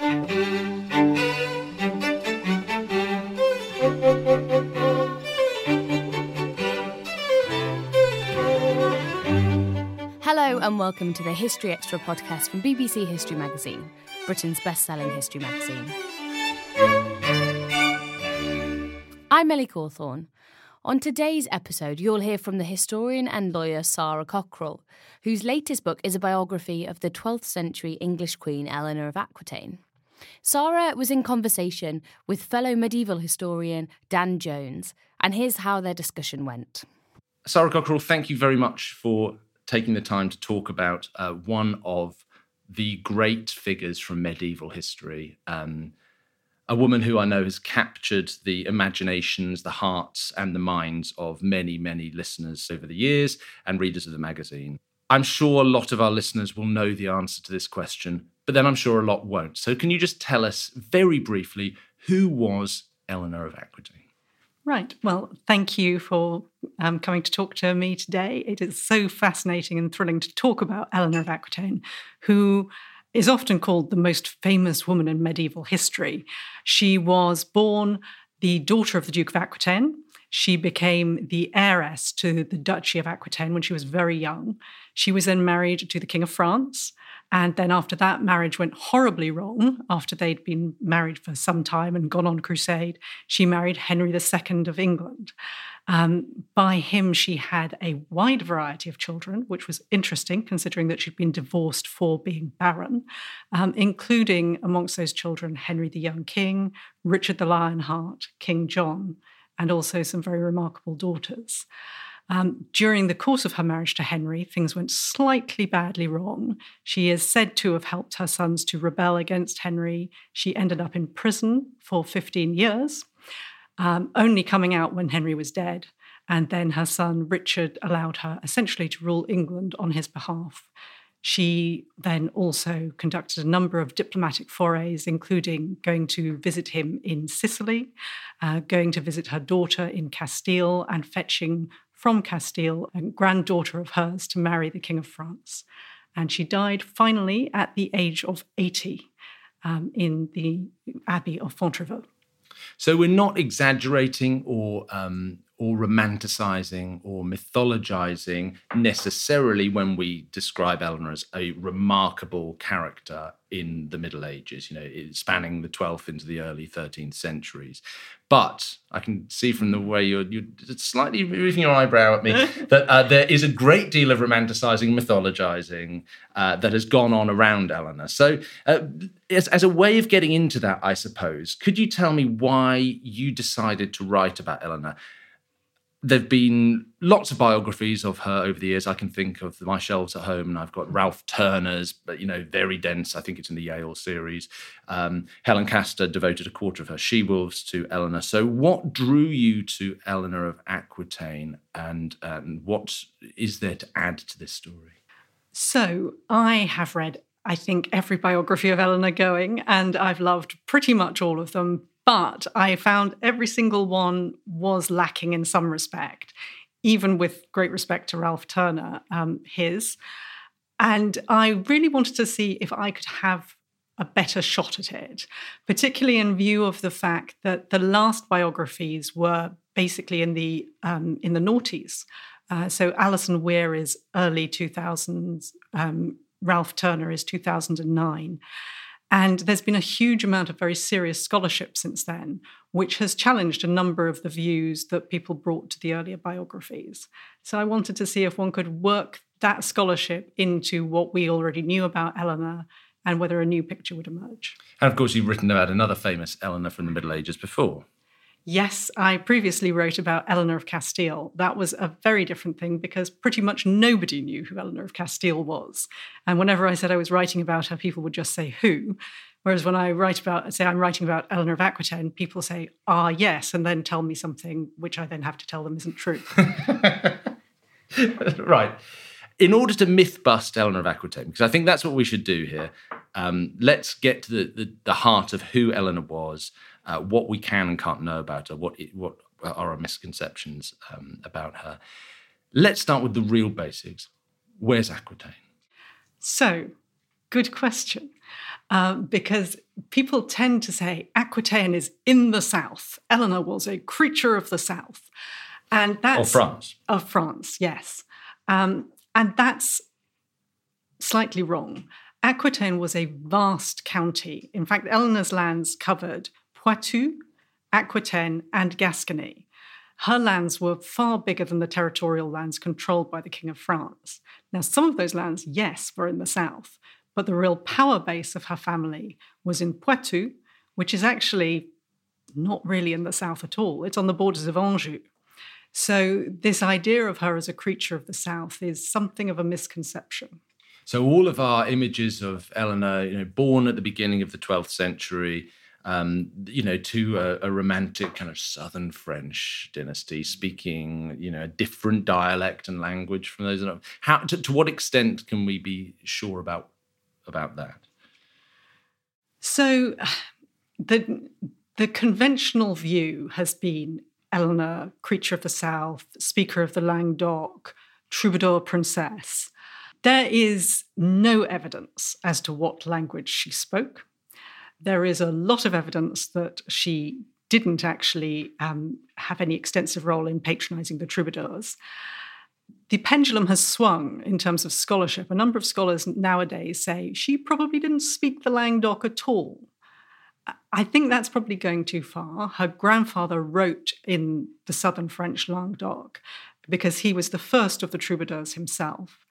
Hello, and welcome to the History Extra podcast from BBC History Magazine, Britain's best selling history magazine. I'm Ellie Cawthorne. On today's episode, you'll hear from the historian and lawyer Sarah Cockerell, whose latest book is a biography of the 12th century English Queen Eleanor of Aquitaine. Sara was in conversation with fellow medieval historian Dan Jones, and here's how their discussion went. Sarah Cockerell, thank you very much for taking the time to talk about uh, one of the great figures from medieval history. Um, a woman who I know has captured the imaginations, the hearts, and the minds of many, many listeners over the years and readers of the magazine. I'm sure a lot of our listeners will know the answer to this question, but then I'm sure a lot won't. So, can you just tell us very briefly who was Eleanor of Aquitaine? Right. Well, thank you for um, coming to talk to me today. It is so fascinating and thrilling to talk about Eleanor of Aquitaine, who is often called the most famous woman in medieval history. She was born the daughter of the Duke of Aquitaine. She became the heiress to the Duchy of Aquitaine when she was very young. She was then married to the King of France. And then after that, marriage went horribly wrong. After they'd been married for some time and gone on crusade, she married Henry II of England. Um, by him, she had a wide variety of children, which was interesting considering that she'd been divorced for being barren, um, including amongst those children Henry the Young King, Richard the Lionheart, King John, and also some very remarkable daughters. Um, during the course of her marriage to Henry, things went slightly badly wrong. She is said to have helped her sons to rebel against Henry. She ended up in prison for 15 years, um, only coming out when Henry was dead. And then her son Richard allowed her essentially to rule England on his behalf. She then also conducted a number of diplomatic forays, including going to visit him in Sicily, uh, going to visit her daughter in Castile, and fetching from Castile, a granddaughter of hers, to marry the King of France. And she died finally at the age of 80 um, in the Abbey of Fontevraud. So we're not exaggerating or um, or romanticizing or mythologizing necessarily when we describe Eleanor as a remarkable character in the Middle Ages, you know, spanning the 12th into the early 13th centuries. But I can see from the way you're, you're slightly moving your eyebrow at me that uh, there is a great deal of romanticizing, mythologizing uh, that has gone on around Eleanor. So, uh, as, as a way of getting into that, I suppose, could you tell me why you decided to write about Eleanor? There've been lots of biographies of her over the years. I can think of my shelves at home, and I've got Ralph Turner's, but you know, very dense. I think it's in the Yale series. Um, Helen Castor devoted a quarter of her she wolves to Eleanor. So, what drew you to Eleanor of Aquitaine, and um, what is there to add to this story? So, I have read. I think every biography of Eleanor going, and I've loved pretty much all of them but I found every single one was lacking in some respect, even with great respect to Ralph Turner, um, his. And I really wanted to see if I could have a better shot at it, particularly in view of the fact that the last biographies were basically in the um, in the noughties. Uh, so Alison Weir is early 2000s, um, Ralph Turner is 2009. And there's been a huge amount of very serious scholarship since then, which has challenged a number of the views that people brought to the earlier biographies. So I wanted to see if one could work that scholarship into what we already knew about Eleanor and whether a new picture would emerge. And of course, you've written about another famous Eleanor from the Middle Ages before. Yes, I previously wrote about Eleanor of Castile. That was a very different thing because pretty much nobody knew who Eleanor of Castile was. And whenever I said I was writing about her, people would just say, Who? Whereas when I write about, say, I'm writing about Eleanor of Aquitaine, people say, Ah, yes, and then tell me something which I then have to tell them isn't true. right. In order to myth bust Eleanor of Aquitaine, because I think that's what we should do here, um, let's get to the, the, the heart of who Eleanor was uh, what we can and can't know about her, what it, what are our misconceptions um, about her. Let's start with the real basics. Where's Aquitaine? So, good question. Um, because people tend to say Aquitaine is in the south. Eleanor was a creature of the south, and that's of France. Of France, yes, um, and that's slightly wrong. Aquitaine was a vast county. In fact, Eleanor's lands covered Poitou, Aquitaine, and Gascony. Her lands were far bigger than the territorial lands controlled by the King of France. Now, some of those lands, yes, were in the south, but the real power base of her family was in Poitou, which is actually not really in the south at all. It's on the borders of Anjou. So, this idea of her as a creature of the south is something of a misconception. So, all of our images of Eleanor, you know, born at the beginning of the 12th century, um, you know, to a, a, romantic kind of southern French dynasty, speaking, you know, a different dialect and language from those. How to, to what extent can we be sure about about that? So, the the conventional view has been Eleanor, creature of the South, speaker of the langue d'oc, troubadour princess. There is no evidence as to what language she spoke there is a lot of evidence that she didn't actually um, have any extensive role in patronizing the troubadours. The pendulum has swung in terms of scholarship. A number of scholars nowadays say she probably didn't speak the langue d'oc at all. I think that's probably going too far. Her grandfather wrote in the southern French langue d'oc because he was the first of the troubadours himself.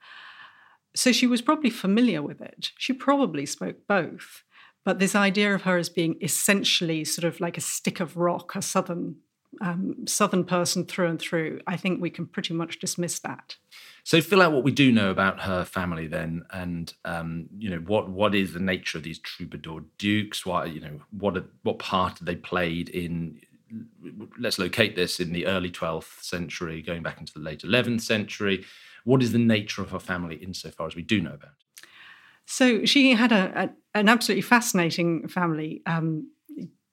So she was probably familiar with it. She probably spoke both. But this idea of her as being essentially sort of like a stick of rock, a southern um, southern person through and through, I think we can pretty much dismiss that. So fill out what we do know about her family then, and um, you know what what is the nature of these troubadour dukes? Why you know what what part they played in? Let's locate this in the early 12th century, going back into the late 11th century. What is the nature of her family insofar as we do know about? So she had a, a an absolutely fascinating family. Um,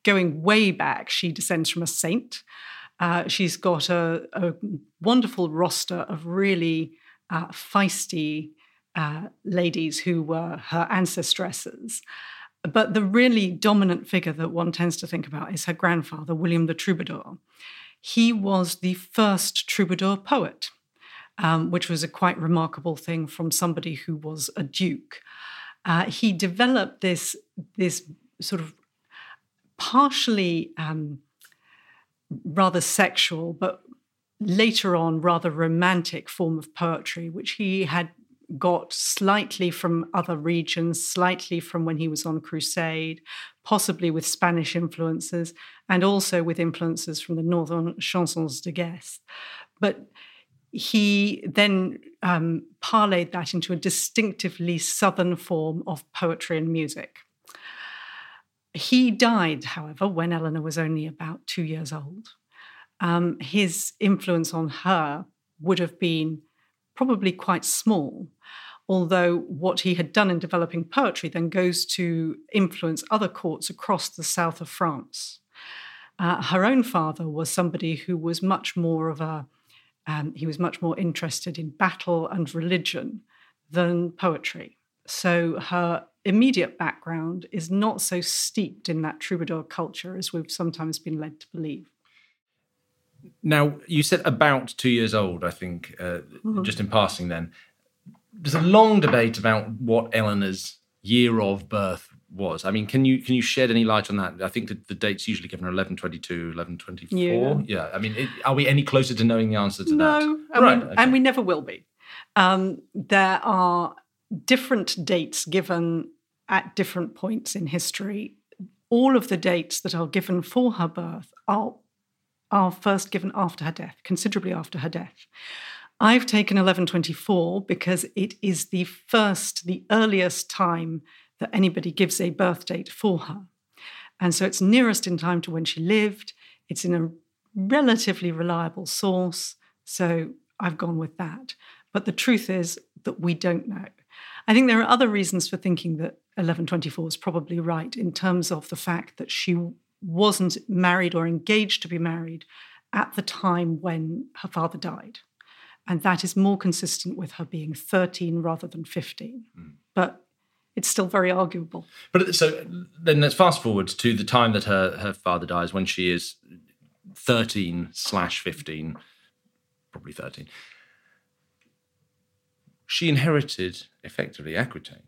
going way back, she descends from a saint. Uh, she's got a, a, wonderful roster of really uh, feisty uh, ladies who were her ancestresses. But the really dominant figure that one tends to think about is her grandfather, William the Troubadour. He was the first troubadour poet, um, which was a quite remarkable thing from somebody who was a duke uh, he developed this this sort of partially um, rather sexual, but later on rather romantic form of poetry, which he had got slightly from other regions, slightly from when he was on crusade, possibly with Spanish influences, and also with influences from the northern chansons de guerre. But he then um, parlayed that into a distinctively southern form of poetry and music. He died, however, when Eleanor was only about two years old. Um, his influence on her would have been probably quite small, although what he had done in developing poetry then goes to influence other courts across the south of France. Uh, her own father was somebody who was much more of a, um, he was much more interested in battle and religion than poetry. So her immediate background is not so steeped in that troubadour culture as we've sometimes been led to believe. Now, you said about two years old, I think, uh, mm-hmm. just in passing then. There's a long debate about what Eleanor's year of birth was. I mean, can you can you shed any light on that? I think that the dates usually given are 1122, 1124. Yeah. yeah. I mean, it, are we any closer to knowing the answer to no, that? No, right, okay. and we never will be. Um, there are different dates given at different points in history. All of the dates that are given for her birth are, are first given after her death, considerably after her death. I've taken 1124 because it is the first, the earliest time that anybody gives a birth date for her. And so it's nearest in time to when she lived. It's in a relatively reliable source. So I've gone with that. But the truth is that we don't know. I think there are other reasons for thinking that 1124 is probably right in terms of the fact that she wasn't married or engaged to be married at the time when her father died. And that is more consistent with her being 13 rather than 15. Mm. But it's still very arguable. But so then let's fast forward to the time that her, her father dies when she is 13 slash 15, probably 13 she inherited effectively Aquitaine.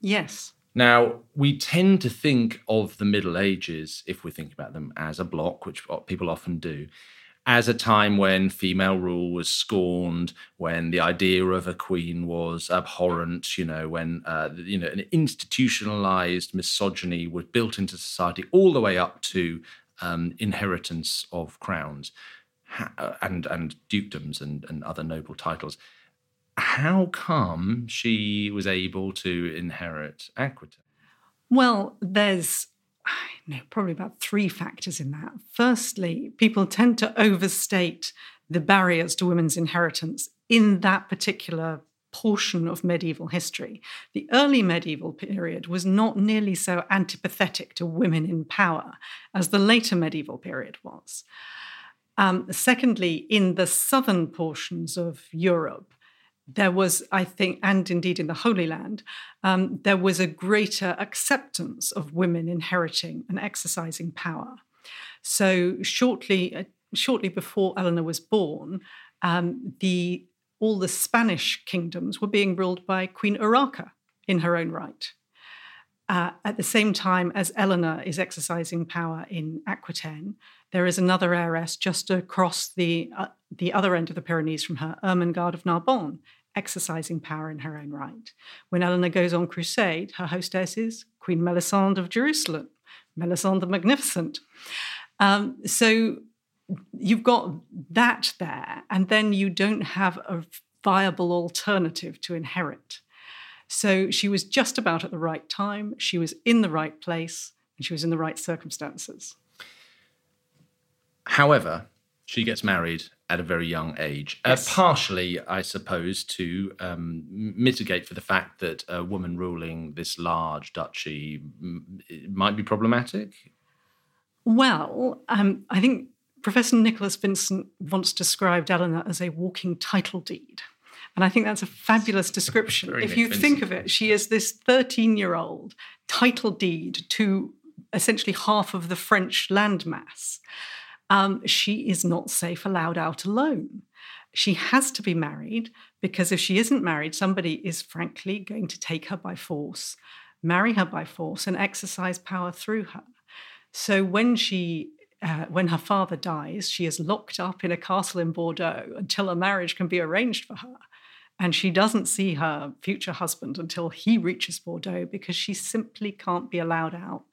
Yes. Now, we tend to think of the Middle Ages, if we think about them as a block, which people often do, as a time when female rule was scorned, when the idea of a queen was abhorrent, you know, when uh, you know an institutionalized misogyny was built into society, all the way up to um, inheritance of crowns and and dukedoms and, and other noble titles how come she was able to inherit Aquitaine? Well, there's know, probably about three factors in that. Firstly, people tend to overstate the barriers to women's inheritance in that particular portion of medieval history. The early medieval period was not nearly so antipathetic to women in power as the later medieval period was. Um, secondly, in the southern portions of Europe, there was, I think, and indeed in the Holy Land, um, there was a greater acceptance of women inheriting and exercising power. So shortly, uh, shortly before Eleanor was born, um, the all the Spanish kingdoms were being ruled by Queen Urraca in her own right. Uh, at the same time as Eleanor is exercising power in Aquitaine, there is another heiress just across the uh, the other end of the Pyrenees from her, Ermengarde of Narbonne, exercising power in her own right. When Eleanor goes on crusade, her hostess is Queen Melisande of Jerusalem, Melisande the Magnificent. Um, so you've got that there, and then you don't have a viable alternative to inherit. So she was just about at the right time, she was in the right place, and she was in the right circumstances. However, she gets married at a very young age, uh, yes. uh, partially, I suppose, to um, mitigate for the fact that a woman ruling this large duchy might be problematic. Well, um, I think Professor Nicholas Vincent once described Eleanor as a walking title deed. And I think that's a fabulous description. if you think of it, she is this 13 year old title deed to essentially half of the French landmass um, she is not safe allowed out alone. She has to be married because if she isn't married, somebody is frankly going to take her by force, marry her by force, and exercise power through her. So when she uh, when her father dies, she is locked up in a castle in Bordeaux until a marriage can be arranged for her. And she doesn't see her future husband until he reaches Bordeaux because she simply can't be allowed out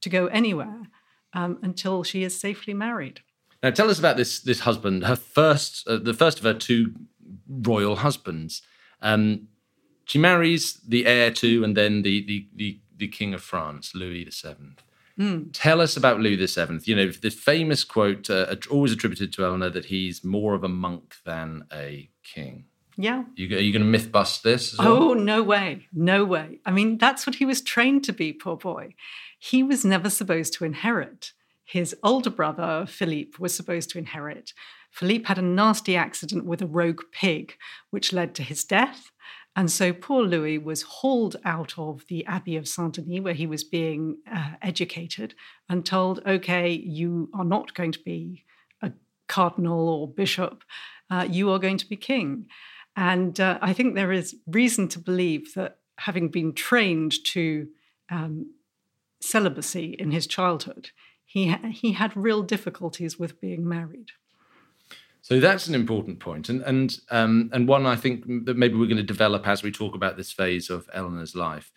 to go anywhere um, until she is safely married. Now, tell us about this this husband. Her first, uh, the first of her two royal husbands. Um, she marries the heir to, and then the the the, the king of France, Louis the Seventh. Mm. Tell us about Louis the Seventh. You know, the famous quote, uh, always attributed to Eleanor, that he's more of a monk than a king. Yeah. You, are you going to myth bust this? Well? Oh, no way. No way. I mean, that's what he was trained to be, poor boy. He was never supposed to inherit. His older brother, Philippe, was supposed to inherit. Philippe had a nasty accident with a rogue pig, which led to his death. And so poor Louis was hauled out of the Abbey of Saint Denis, where he was being uh, educated, and told, okay, you are not going to be a cardinal or bishop, uh, you are going to be king. And uh, I think there is reason to believe that having been trained to um, celibacy in his childhood, he, ha- he had real difficulties with being married. So that's an important point, and and um, and one I think that maybe we're going to develop as we talk about this phase of Eleanor's life.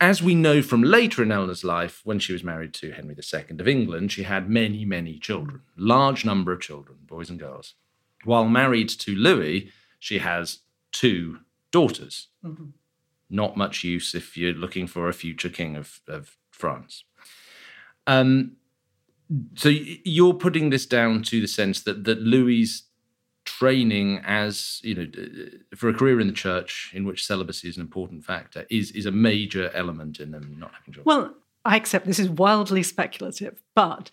As we know from later in Eleanor's life, when she was married to Henry II of England, she had many, many children, large number of children, boys and girls. While married to Louis, she has two daughters. Mm-hmm. Not much use if you're looking for a future king of, of France. Um, so you're putting this down to the sense that that Louis training as you know for a career in the church in which celibacy is an important factor is is a major element in them not having children. Well, I accept this is wildly speculative, but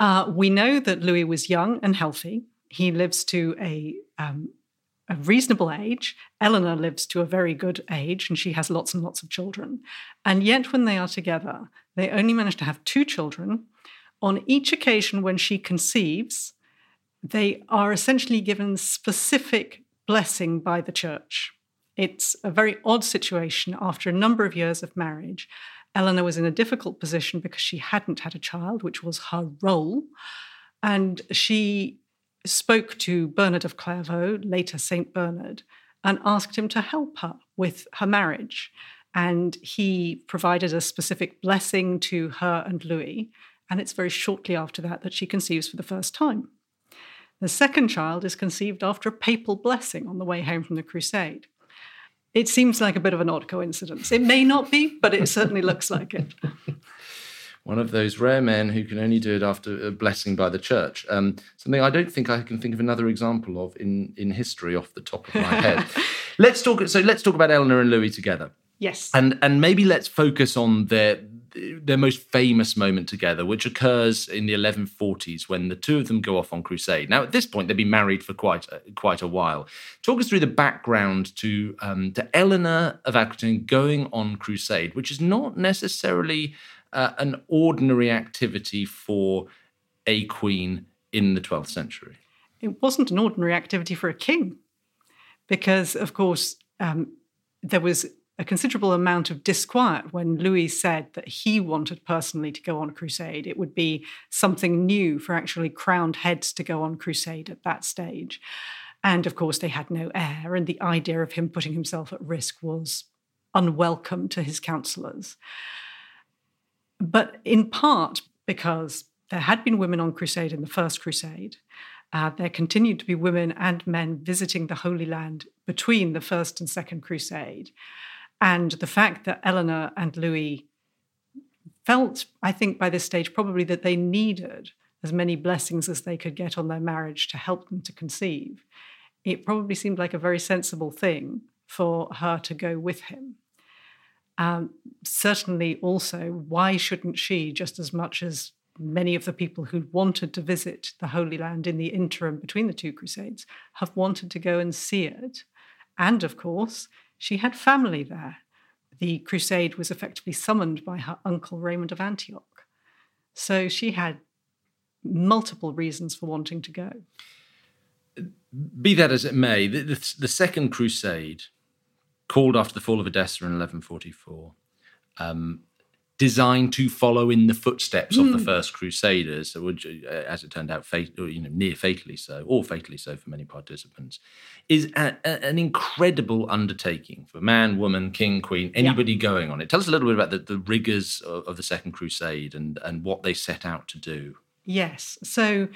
uh, we know that Louis was young and healthy. He lives to a um, a reasonable age. Eleanor lives to a very good age and she has lots and lots of children. And yet, when they are together, they only manage to have two children. On each occasion when she conceives, they are essentially given specific blessing by the church. It's a very odd situation after a number of years of marriage. Eleanor was in a difficult position because she hadn't had a child, which was her role. And she spoke to Bernard of Clairvaux, later St. Bernard, and asked him to help her with her marriage. And he provided a specific blessing to her and Louis. And it's very shortly after that that she conceives for the first time. The second child is conceived after a papal blessing on the way home from the crusade. It seems like a bit of an odd coincidence. It may not be, but it certainly looks like it. one of those rare men who can only do it after a blessing by the church. Um, something I don't think I can think of another example of in, in history off the top of my head. let's talk. So let's talk about Eleanor and Louis together. Yes, and and maybe let's focus on their their most famous moment together, which occurs in the 1140s when the two of them go off on crusade. Now, at this point, they've been married for quite a, quite a while. Talk us through the background to um, to Eleanor of Aquitaine going on crusade, which is not necessarily uh, an ordinary activity for a queen in the 12th century. It wasn't an ordinary activity for a king, because, of course, um, there was a considerable amount of disquiet when Louis said that he wanted personally to go on crusade. It would be something new for actually crowned heads to go on crusade at that stage. And of course, they had no heir, and the idea of him putting himself at risk was unwelcome to his counselors but in part because there had been women on crusade in the first crusade. Uh, there continued to be women and men visiting the Holy Land between the first and second crusade. And the fact that Eleanor and Louis felt, I think, by this stage, probably that they needed as many blessings as they could get on their marriage to help them to conceive, it probably seemed like a very sensible thing for her to go with him. Um, certainly, also, why shouldn't she, just as much as many of the people who wanted to visit the Holy Land in the interim between the two Crusades, have wanted to go and see it? And of course, she had family there. The crusade was effectively summoned by her uncle Raymond of Antioch. So she had multiple reasons for wanting to go. Be that as it may, the, the, the Second Crusade called after the fall of Edessa in 1144, um, designed to follow in the footsteps Hmm. of the first crusaders, which, uh, as it turned out, fate, or, you know, near fatally so, or fatally so for many participants, is a, a- an incredible undertaking for man, woman, king, queen, anybody going on it. Tell us a little bit about the, the rigors of, of the Second Crusade and, and what they set out to do. Yes. So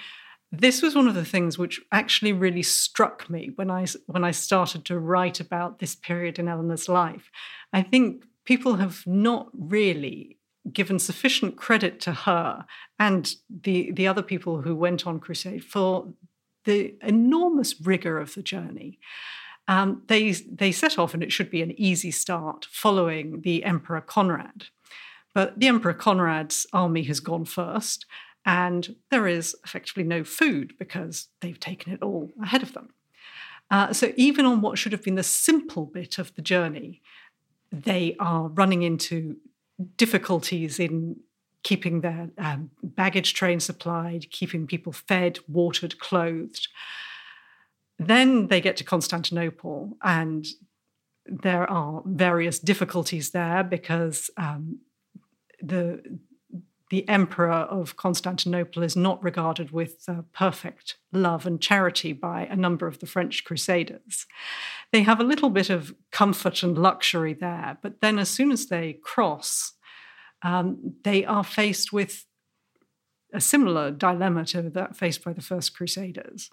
this was one of the things which actually really struck me when I when I started to write about this period in Eleanor's life. I think people have not really given sufficient credit to her and the the other people who went on crusade for the enormous rigor of the journey. Um, they they set off, and it should be an easy start, following the Emperor Conrad. But the Emperor Conrad's army has gone first, and there is effectively no food because they've taken it all ahead of them. Uh, so, even on what should have been the simple bit of the journey, they are running into difficulties in keeping their um, baggage train supplied, keeping people fed, watered, clothed. Then they get to Constantinople, and there are various difficulties there because um, the the emperor of Constantinople is not regarded with uh, perfect love and charity by a number of the French crusaders. They have a little bit of comfort and luxury there, but then as soon as they cross, um, they are faced with a similar dilemma to that faced by the first crusaders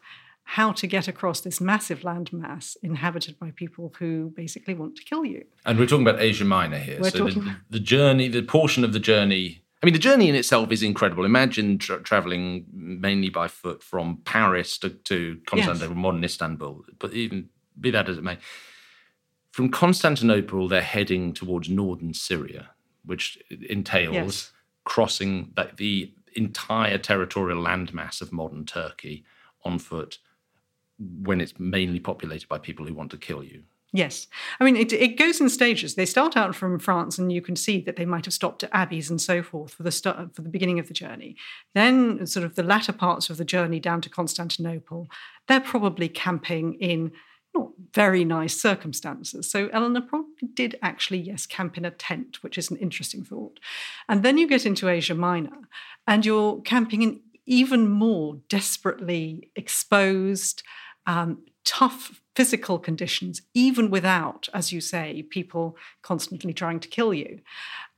how to get across this massive landmass inhabited by people who basically want to kill you. And we're talking about Asia Minor here. We're so the, the journey, the portion of the journey. I mean, the journey in itself is incredible. Imagine tra- traveling mainly by foot from Paris to, to Constantinople, modern Istanbul. But even be that as it may, from Constantinople, they're heading towards northern Syria, which entails Yes. crossing the, the entire territorial landmass of modern Turkey on foot when it's mainly populated by people who want to kill you. Yes. I mean, it, it goes in stages. They start out from France, and you can see that they might have stopped at abbeys and so forth for the start, for the beginning of the journey. Then, sort of the latter parts of the journey down to Constantinople, they're probably camping in not very nice circumstances. So Eleanor probably did actually, yes, camp in a tent, which is an interesting thought. And then you get into Asia Minor, and you're camping in even more desperately exposed, um, tough physical conditions, even without, as you say, people constantly trying to kill you.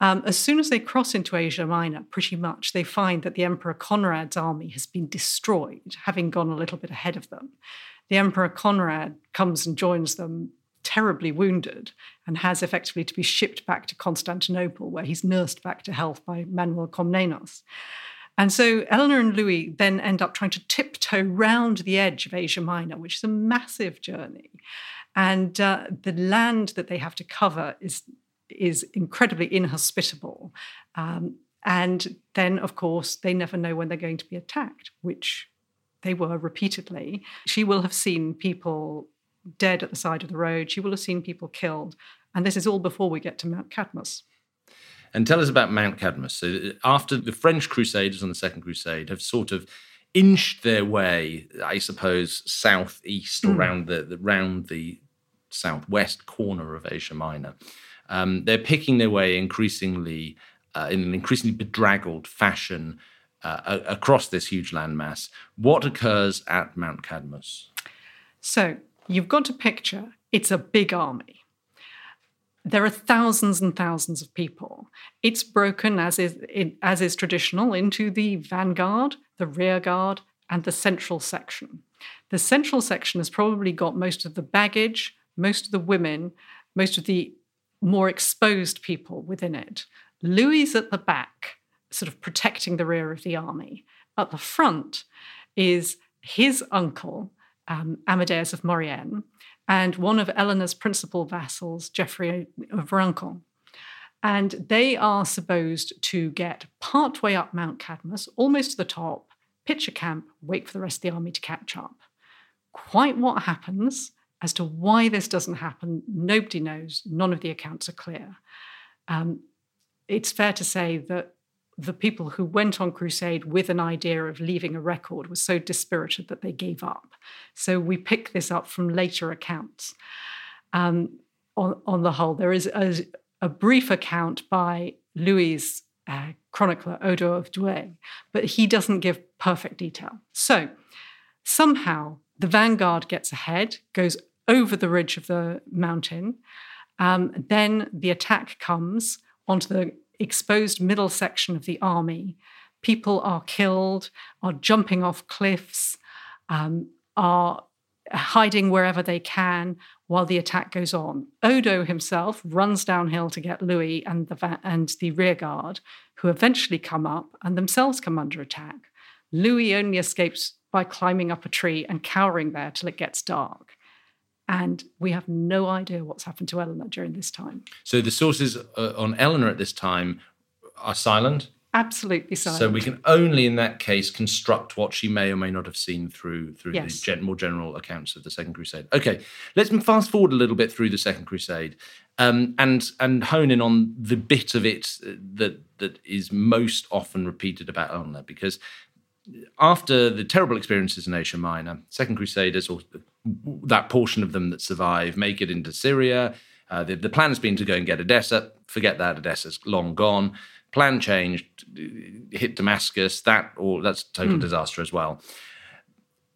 Um, as soon as they cross into Asia Minor, pretty much they find that the Emperor Conrad's army has been destroyed, having gone a little bit ahead of them. The Emperor Conrad comes and joins them, terribly wounded, and has effectively to be shipped back to Constantinople, where he's nursed back to health by Manuel Comnenos. And so Eleanor and Louis then end up trying to tiptoe round the edge of Asia Minor, which is a massive journey. And uh, the land that they have to cover is, is incredibly inhospitable. Um, and then, of course, they never know when they're going to be attacked, which they were repeatedly. She will have seen people dead at the side of the road, she will have seen people killed. And this is all before we get to Mount Cadmus. And tell us about Mount Cadmus. So, after the French Crusaders on the Second Crusade have sort of inched their way, I suppose, southeast or round the, round the southwest corner of Asia Minor, um, they're picking their way increasingly uh, in an increasingly bedraggled fashion uh, a- across this huge landmass. What occurs at Mount Cadmus? So you've got to picture it's a big army. There are thousands and thousands of people. It's broken, as is, as is traditional, into the vanguard, the rear guard, and the central section. The central section has probably got most of the baggage, most of the women, most of the more exposed people within it. Louis is at the back, sort of protecting the rear of the army. At the front is his uncle, um, Amadeus of Maurienne, and one of Eleanor's principal vassals, Geoffrey of Rancon. And they are supposed to get partway up Mount Cadmus, almost to the top, pitch a camp, wait for the rest of the army to catch up. Quite what happens, as to why this doesn't happen, nobody knows. None of the accounts are clear. Um, it's fair to say that the people who went on crusade with an idea of leaving a record were so dispirited that they gave up. So we pick this up from later accounts. Um, on, on the whole, there is a, a brief account by Louis's uh, chronicler, Odo of Deuil, but he doesn't give perfect detail. So somehow the vanguard gets ahead, goes over the ridge of the mountain. Um, then the attack comes onto the exposed middle section of the army. People are killed, are jumping off cliffs, um, are hiding wherever they can while the attack goes on. Odo himself runs downhill to get Louis and the, va- and the rear guard, who eventually come up and themselves come under attack. Louis only escapes by climbing up a tree and cowering there till it gets dark. And we have no idea what's happened to Eleanor during this time. So the sources uh, on Eleanor at this time are silent. Absolutely silent. So we can only, in that case, construct what she may or may not have seen through through Yes. the gen- more general accounts of the Second Crusade. Okay, let's fast forward a little bit through the Second Crusade, um, and and hone in on the bit of it that that is most often repeated about Eleanor, because after the terrible experiences in Asia Minor, Second Crusaders, or that portion of them that survive, make it into Syria. Uh, the, the plan has been to go and get Edessa. Forget that, Edessa's long gone. Plan changed, hit Damascus. That or that's a total disaster as well.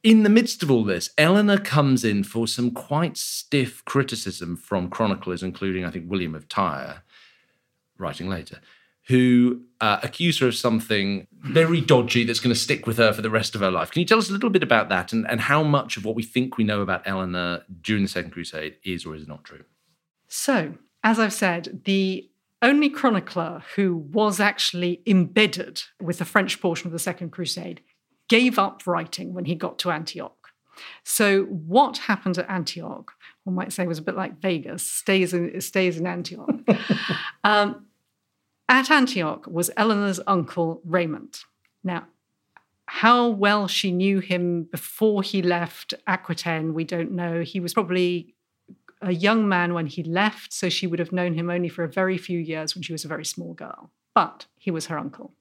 In the midst of all this, Eleanor comes in for some quite stiff criticism from chroniclers, including I think William of Tyre, writing later, who uh, accuse her of something very dodgy that's going to stick with her for the rest of her life. Can you tell us a little bit about that and, and how much of what we think we know about Eleanor during the Second Crusade is or is not true? So, as I've said, the only chronicler who was actually embedded with the French portion of the Second Crusade gave up writing when he got to Antioch. So, what happened at Antioch, one might say, was a bit like Vegas, stays in, stays in Antioch. um, at Antioch was Eleanor's uncle Raymond. Now, how well she knew him before he left Aquitaine, we don't know. He was probably a young man when he left, so she would have known him only for a very few years when she was a very small girl. But he was her uncle.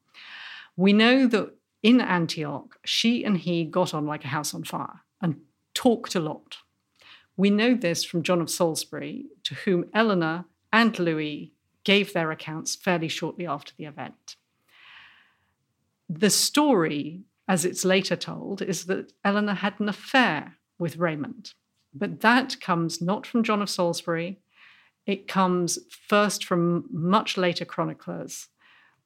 We know that in Antioch, she and he got on like a house on fire and talked a lot. We know this from John of Salisbury, to whom Eleanor and Louis gave their accounts fairly shortly after the event. The story, as it's later told, is that Eleanor had an affair with Raymond. But that comes not from John of Salisbury. It comes first from much later chroniclers.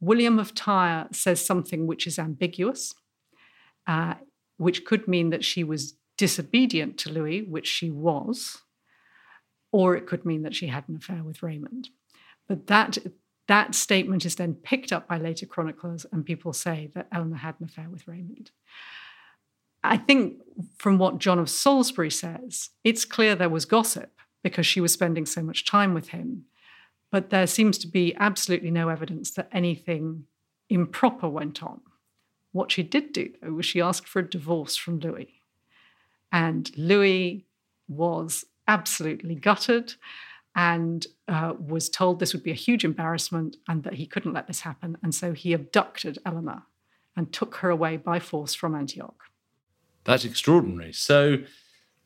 William of Tyre says something which is ambiguous, uh, which could mean that she was disobedient to Louis, which she was, or it could mean that she had an affair with Raymond. But that that statement is then picked up by later chroniclers, and people say that Eleanor had an affair with Raymond. I think from what John of Salisbury says, it's clear there was gossip because she was spending so much time with him. But there seems to be absolutely no evidence that anything improper went on. What she did do, though, was she asked for a divorce from Louis. And Louis was absolutely gutted and uh, was told this would be a huge embarrassment and that he couldn't let this happen. And so he abducted Eleanor and took her away by force from Antioch. That's extraordinary. So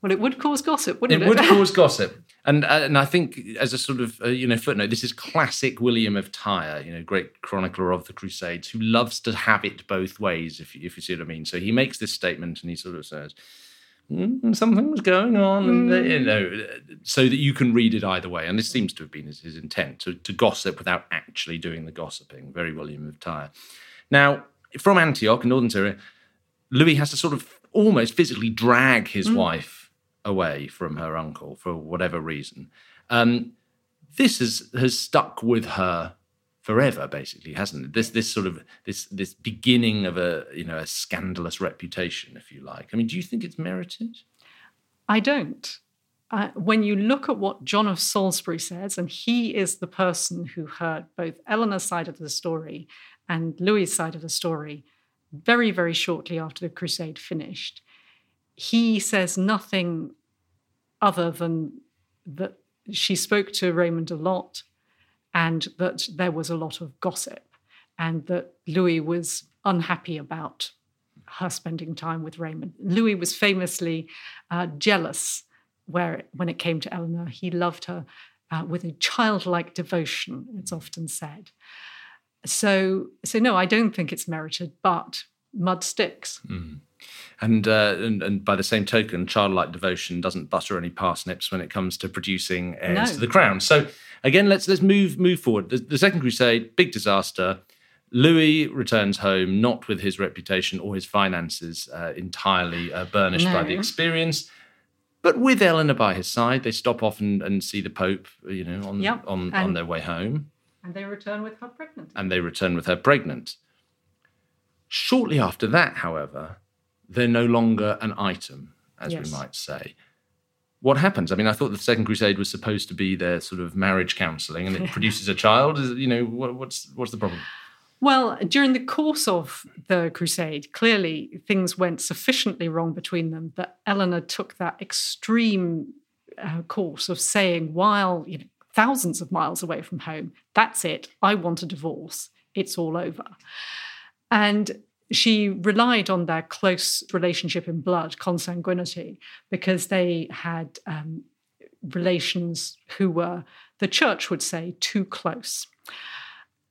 Well, it would cause gossip, wouldn't it? It would cause gossip. And and I think as a sort of uh, you know footnote, this is classic William of Tyre, you know, great chronicler of the Crusades, who loves to have it both ways. If you, if you see what I mean. So he makes this statement and he sort of says. "Mm, something was going on, and uh, you know, so that you can read it either way. And this seems to have been his, his intent to, to gossip without actually doing the gossiping. Very William of Tyre. Now, from Antioch in northern Syria, Louis has to sort of almost physically drag his wife away from her uncle for whatever reason. Um, this has has stuck with her forever, basically, hasn't it? This this sort of this this beginning of a you know a scandalous reputation, if you like. I mean, do you think it's merited? I don't. Uh, when you look at what John of Salisbury says, and he is the person who heard both Eleanor's side of the story and Louis's side of the story very, very shortly after the crusade finished, he says nothing other than that she spoke to Raymond a lot and that there was a lot of gossip and that Louis was unhappy about her spending time with Raymond. Louis was famously uh, jealous where when it came to Eleanor, he loved her uh, with a childlike devotion, it's often said. So, so no, I don't think it's merited, but mud sticks. Mm. And, uh, and, and by the same token, childlike devotion doesn't butter any parsnips when it comes to producing heirs No. to the crown. So again, let's let's move move forward. The, the Second Crusade, big disaster. Louis returns home not with his reputation or his finances uh, entirely uh, burnished by the experience, but with Eleanor by his side. They stop off and, and see the Pope, you know, on Yep, on, on their way home And they return with her pregnant. and they return with her pregnant. Shortly after that, however, they're no longer an item, as Yes. we might say. What happens? I mean, I thought the Second Crusade was supposed to be their sort of marriage counselling, and it produces a child. Is you know what, what's what's the problem? Well, during the course of the crusade, clearly things went sufficiently wrong between them that Eleanor took that extreme uh, course of saying, while you know, thousands of miles away from home, that's it, I want a divorce, it's all over. And she relied on their close relationship in blood, consanguinity, because they had um, relations who were, the church would say, too close.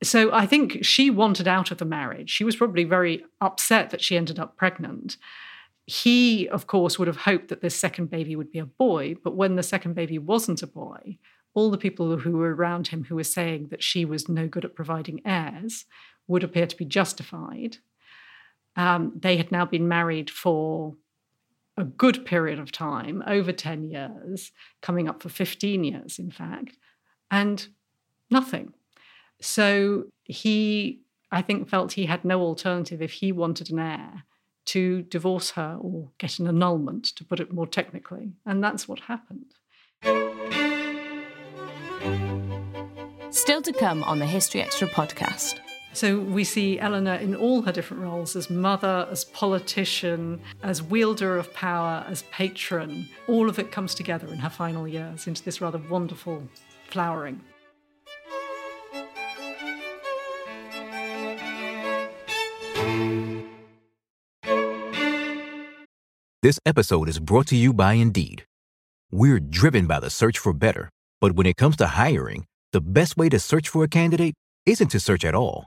So I think she wanted out of the marriage. She was probably very upset that she ended up pregnant. He, of course, would have hoped that this second baby would be a boy, but when the second baby wasn't a boy, all the people who were around him who were saying that she was no good at providing heirs would appear to be justified. Um, they had now been married for a good period of time, over 10 years, coming up for 15 years, in fact, and nothing. So he, I think, felt he had no alternative if he wanted an heir to divorce her or get an annulment, to put it more technically. And that's what happened. Still to come on the History Extra podcast. So we see Eleanor in all her different roles as mother, as politician, as wielder of power, as patron. All of it comes together in her final years into this rather wonderful flowering. This episode is brought to you by Indeed. We're driven by the search for better, but when it comes to hiring, the best way to search for a candidate isn't to search at all.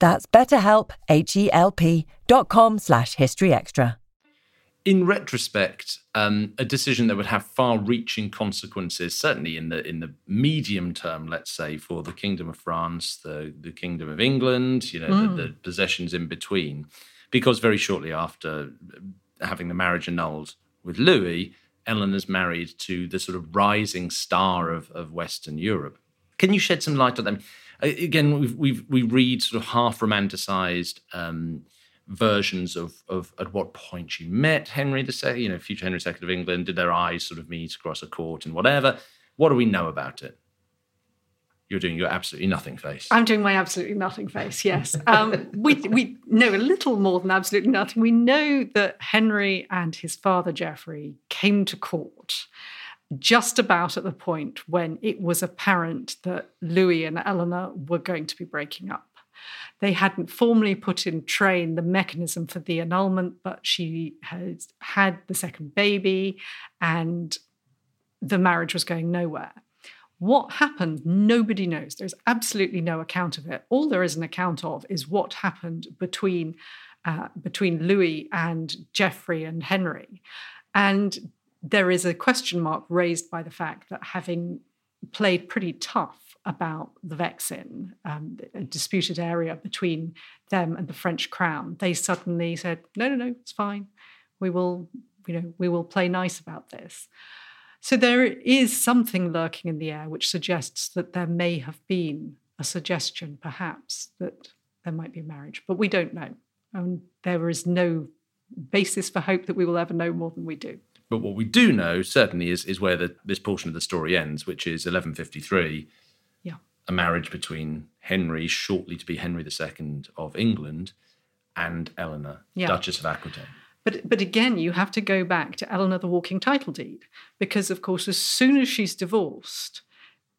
That's betterhelp, H-E-L-P dot com slash historyextra. in retrospect, um, a decision that would have far-reaching consequences, certainly in the in the medium term, let's say, for the Kingdom of France, the the Kingdom of England, you know, the, the possessions in between, because very shortly after having the marriage annulled with Louis, Eleanor's married to the sort of rising star of, of Western Europe. Can you shed some light on them? Again, we've, we've, we read sort of half romanticized um, versions of, of at what point she met Henry II, you know, future Henry II of England. Did their eyes sort of meet across a court and whatever? What do we know about it? You're doing your absolutely nothing face. I'm doing my absolutely nothing face, yes. Um, we, we know a little more than absolutely nothing. We know that Henry and his father, Geoffrey, came to court just about at the point when it was apparent that Louis and Eleanor were going to be breaking up. They hadn't formally put in train the mechanism for the annulment, but she had had the second baby and the marriage was going nowhere. What happened, nobody knows. There's absolutely no account of it. All there is an account of is what happened between, uh, between Louis and Geoffrey and Henry. And there is a question mark raised by the fact that having played pretty tough about the Vexin, um, a disputed area between them and the French crown, they suddenly said, "No, no, no, it's fine. We will, you know, we will play nice about this." So there is something lurking in the air which suggests that there may have been a suggestion, perhaps, that there might be a marriage, but we don't know. And there is no basis for hope that we will ever know more than we do. But what we do know certainly is is where the, this portion of the story ends, which is 1153. Yeah. A marriage between Henry, shortly to be Henry II of England, and Eleanor, Yeah. Duchess of Aquitaine. But but again, you have to go back to Eleanor the Walking Title Deed because, of course, as soon as she's divorced,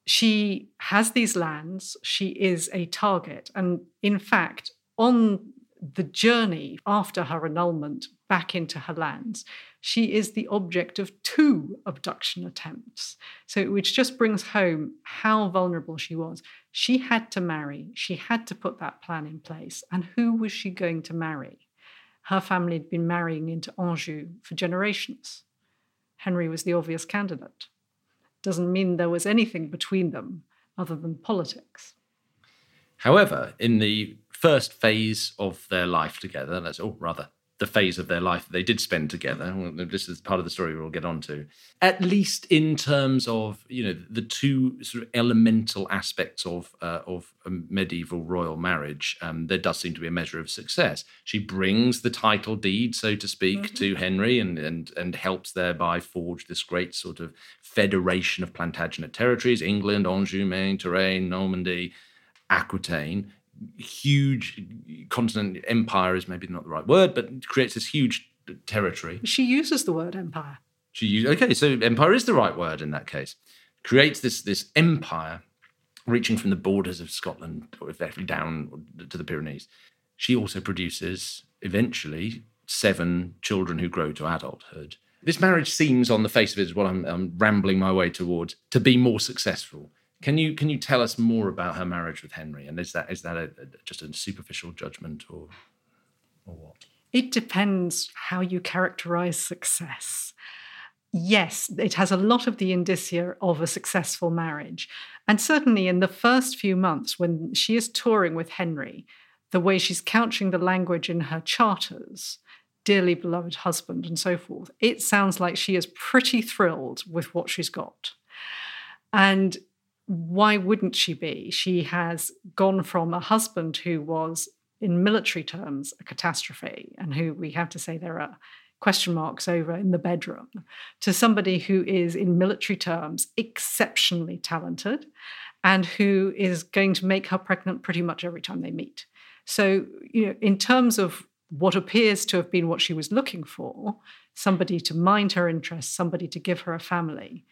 she has these lands. She is a target, and in fact, on the journey after her annulment back into her lands, she is the object of two abduction attempts. So, which just brings home how vulnerable she was. She had to marry. She had to put that plan in place. And who was she going to marry? her family had been marrying into Anjou for generations. Henry was the obvious candidate. Doesn't mean there was anything between them other than politics. However, in the first phase of their life together, or oh, rather the phase of their life that they did spend together. well, This is part of the story we'll get onto. At least in terms of you know the two sort of elemental aspects of uh, of a medieval royal marriage, um, there does seem to be a measure of success. She brings the title deed, so to speak, to Henry, and and and helps thereby forge this great sort of federation of Plantagenet territories: England, Anjou, Maine, Touraine, Normandy. Aquitaine, huge continent empire is maybe not the right word, but creates this huge territory. She uses the word empire. She used, okay, so empire is the right word in that case. Creates this this empire reaching from the borders of Scotland or effectively down to the Pyrenees. She also produces eventually seven children who grow to adulthood. This marriage seems, on the face of it, is what I'm, I'm rambling my way towards, to be more successful. Can you can you tell us more about her marriage with Henry? And is that is that a, a- just a superficial judgment or or what? It depends how you characterize success. Yes, it has a lot of the indicia of a successful marriage. And certainly in the first few months, when she is touring with Henry, the way she's couching the language in her charters, dearly beloved husband, and so forth, it sounds like she is pretty thrilled with what she's got. And why wouldn't she be? She has gone from a husband who was, in military terms, a catastrophe, and who we have to say there are question marks over in the bedroom, to somebody who is, in military terms, exceptionally talented and who is going to make her pregnant pretty much every time they meet. So, you know, in terms of what appears to have been what she was looking for, somebody to mind her interests, somebody to give her a family,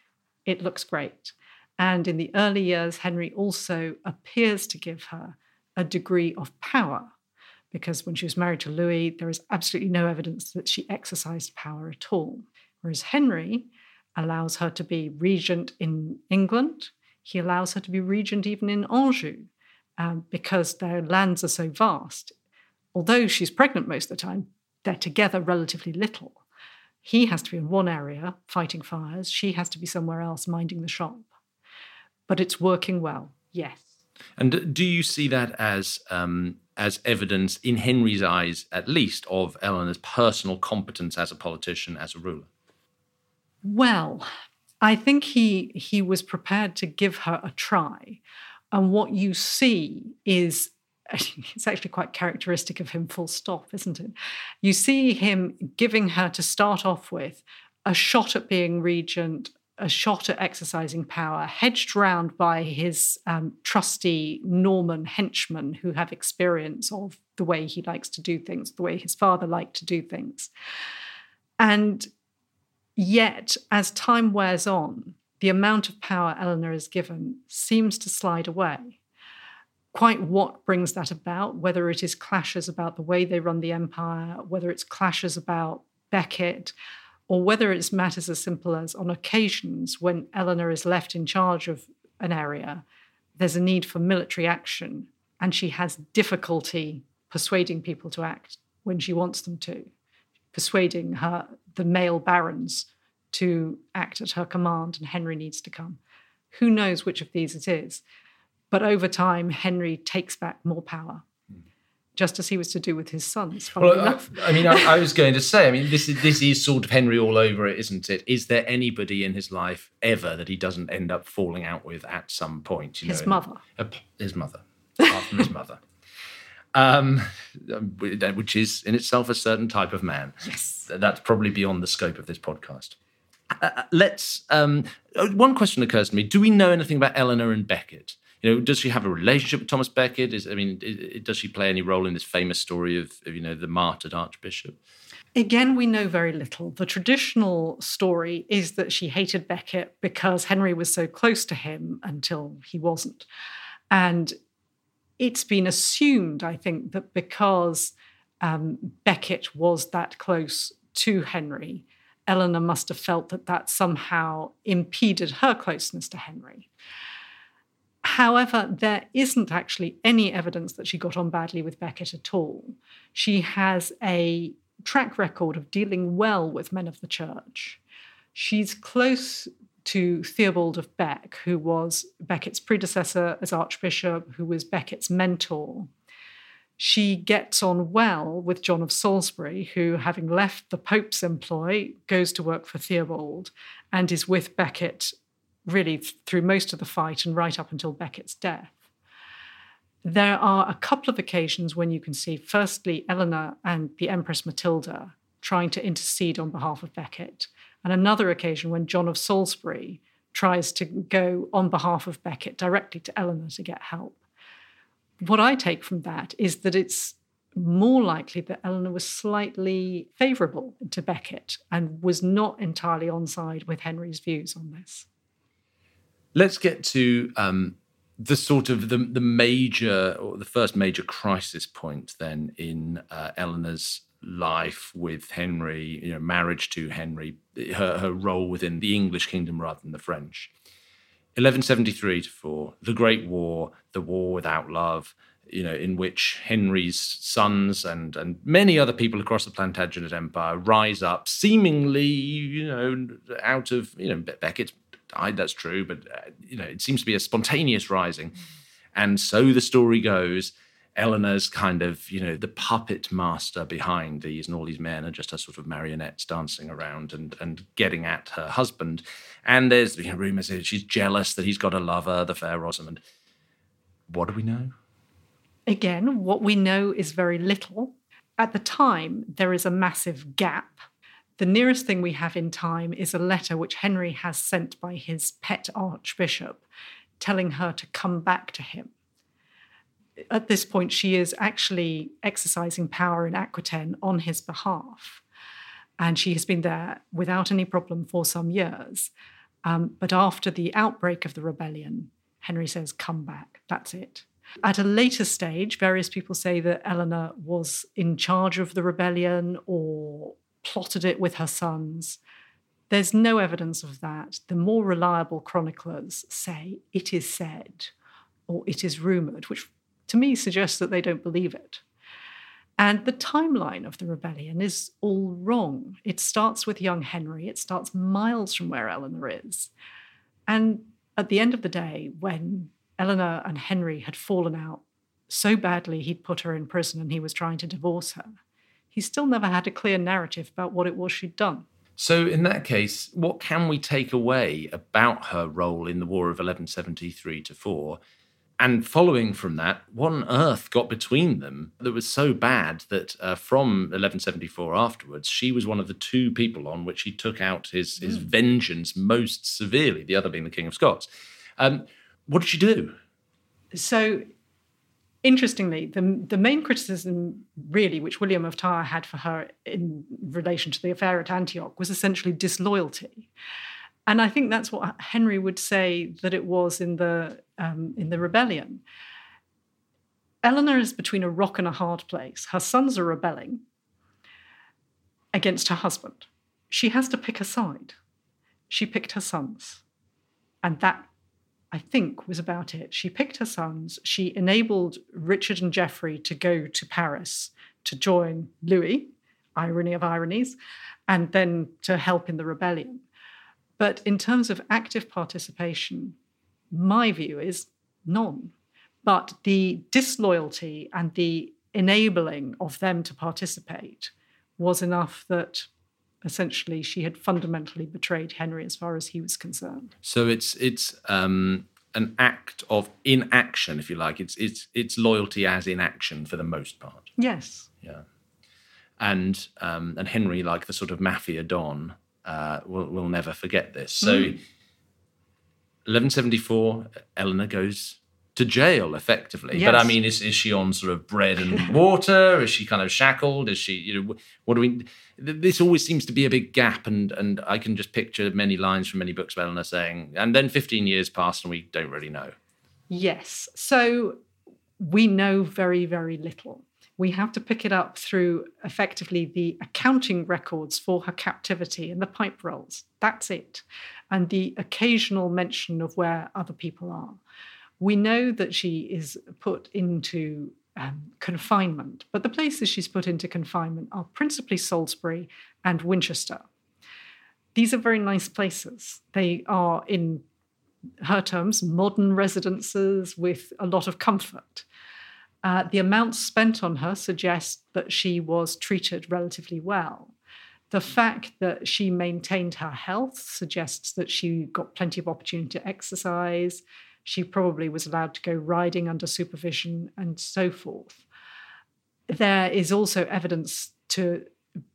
it looks great. And in the early years, Henry also appears to give her a degree of power, because when she was married to Louis, there is absolutely no evidence that she exercised power at all. Whereas Henry allows her to be regent in England, he allows her to be regent even in Anjou, um, because their lands are so vast. Although she's pregnant most of the time, they're together relatively little. He has to be in one area fighting fires, she has to be somewhere else minding the shop. But it's working well, yes. And do you see that as um, as evidence in Henry's eyes, at least, of Eleanor's personal competence as a politician, as a ruler? Well, I think he he was prepared to give her a try. And what you see is it's actually quite characteristic of him, full stop, isn't it? You see him giving her to start off with a shot at being regent, a shot at exercising power, hedged round by his um, trusty Norman henchmen who have experience of the way he likes to do things, the way his father liked to do things. And Yet, as time wears on, the amount of power Eleanor is given seems to slide away. quite what brings that about, whether it is clashes about the way they run the empire, whether it's clashes about Becket, or whether it's matters as simple as on occasions when Eleanor is left in charge of an area, there's a need for military action, and she has difficulty persuading people to act when she wants them to, persuading her the male barons to act at her command, and Henry needs to come. Who knows which of these it is? But over time, Henry takes back more power, just as he was to do with his sons. Well, I, I, mean, I, I, was going to say, I mean, this is this is sort of Henry all over it, isn't it? Is there anybody in his life ever that he doesn't end up falling out with at some point? his know, mother. his mother, apart from his mother. Um, which is in itself a certain type of man. Yes. That's probably beyond the scope of this podcast. Uh, uh let's. Um, uh, one question occurs to me: Do we know anything about Eleanor and Becket? You know, does she have a relationship with Thomas Becket? Is I mean, does she play any role in this famous story of, of you know the martyred archbishop? Again, we know very little. The traditional story is that she hated Becket because Henry was so close to him until he wasn't. And it's been assumed, I think, that because um, Becket was that close to Henry, Eleanor must have felt that that somehow impeded her closeness to Henry. However, there isn't actually any evidence that she got on badly with Becket at all. She has a track record of dealing well with men of the church. She's close to Theobald of Bec, who was Becket's predecessor as archbishop, who was Becket's mentor. She gets on well with John of Salisbury, who, having left the Pope's employ, goes to work for Theobald and is with Becket really through most of the fight and right up until Becket's death. There are a couple of occasions when you can see, firstly, Eleanor and the Empress Matilda trying to intercede on behalf of Becket, and another occasion when John of Salisbury tries to go on behalf of Becket directly to Eleanor to get help. What I take from that is that it's more likely that Eleanor was slightly favourable to Becket and was not entirely on side with Henry's views on this. Let's get to um, the sort of the the major or the first major crisis point then in uh, Eleanor's life with Henry, you know, marriage to Henry, her her role within the English kingdom rather than the French. 1173 to 4, the Great War, the war without love, you know, in which Henry's sons and and many other people across the Plantagenet Empire rise up, seemingly, you know, out of you know Becket's died. That's true, but uh, you know, it seems to be a spontaneous rising, and so the story goes. Eleanor's kind of, you know, the puppet master behind these, and all these men are just her sort of marionettes dancing around and and getting at her husband. And there's you know, rumors that she's jealous that he's got a lover, the fair Rosamond. What do we know? Again, what we know is very little. At the time, there is a massive gap. The nearest thing we have in time is a letter which Henry has sent by his pet archbishop telling her to come back to him. At this point, she is actually exercising power in Aquitaine on his behalf. And she has been there without any problem for some years. Um, but after the outbreak of the rebellion, Henry says, Come back. That's it. At a later stage, various people say that Eleanor was in charge of the rebellion or plotted it with her sons. There's no evidence of that. The more reliable chroniclers say it is said or it is rumoured, which to me suggests that they don't believe it. And the timeline of the rebellion is all wrong. It starts with young Henry, it starts miles from where Eleanor is. And at the end of the day, when Eleanor and Henry had fallen out so badly he'd put her in prison and he was trying to divorce her. He still never had a clear narrative about what it was she'd done. So, in that case, what can we take away about her role in the War of 1173 to 4? And following from that, what on earth got between them that was so bad that uh, from 1174 afterwards, she was one of the two people on which he took out his, his mm. vengeance most severely, the other being the King of Scots. Um, what did she do? So, interestingly, the, the main criticism, really, which William of Tyre had for her in relation to the affair at Antioch was essentially disloyalty. And I think that's what Henry would say that it was in the, um, in the rebellion. Eleanor is between a rock and a hard place. Her sons are rebelling against her husband. She has to pick a side. She picked her sons. And that, I think, was about it. She picked her sons. She enabled Richard and Geoffrey to go to Paris to join Louis, irony of ironies, and then to help in the rebellion. But in terms of active participation, my view is none. But the disloyalty and the enabling of them to participate was enough that essentially she had fundamentally betrayed Henry as far as he was concerned. So it's it's um, an act of inaction, if you like. It's it's it's loyalty as inaction for the most part. Yes. Yeah. And um, and Henry, like the sort of mafia don, uh, will will never forget this. So. Mm. 1174, Eleanor goes to jail effectively. Yes. But I mean, is, is she on sort of bread and water? is she kind of shackled? Is she, you know, what do we, this always seems to be a big gap. And, and I can just picture many lines from many books of Eleanor saying, and then 15 years passed and we don't really know. Yes. So we know very, very little. We have to pick it up through effectively the accounting records for her captivity and the pipe rolls. That's it. And the occasional mention of where other people are. We know that she is put into um, confinement, but the places she's put into confinement are principally Salisbury and Winchester. These are very nice places. They are, in her terms, modern residences with a lot of comfort. Uh, the amounts spent on her suggest that she was treated relatively well. The fact that she maintained her health suggests that she got plenty of opportunity to exercise she probably was allowed to go riding under supervision and so forth. There is also evidence to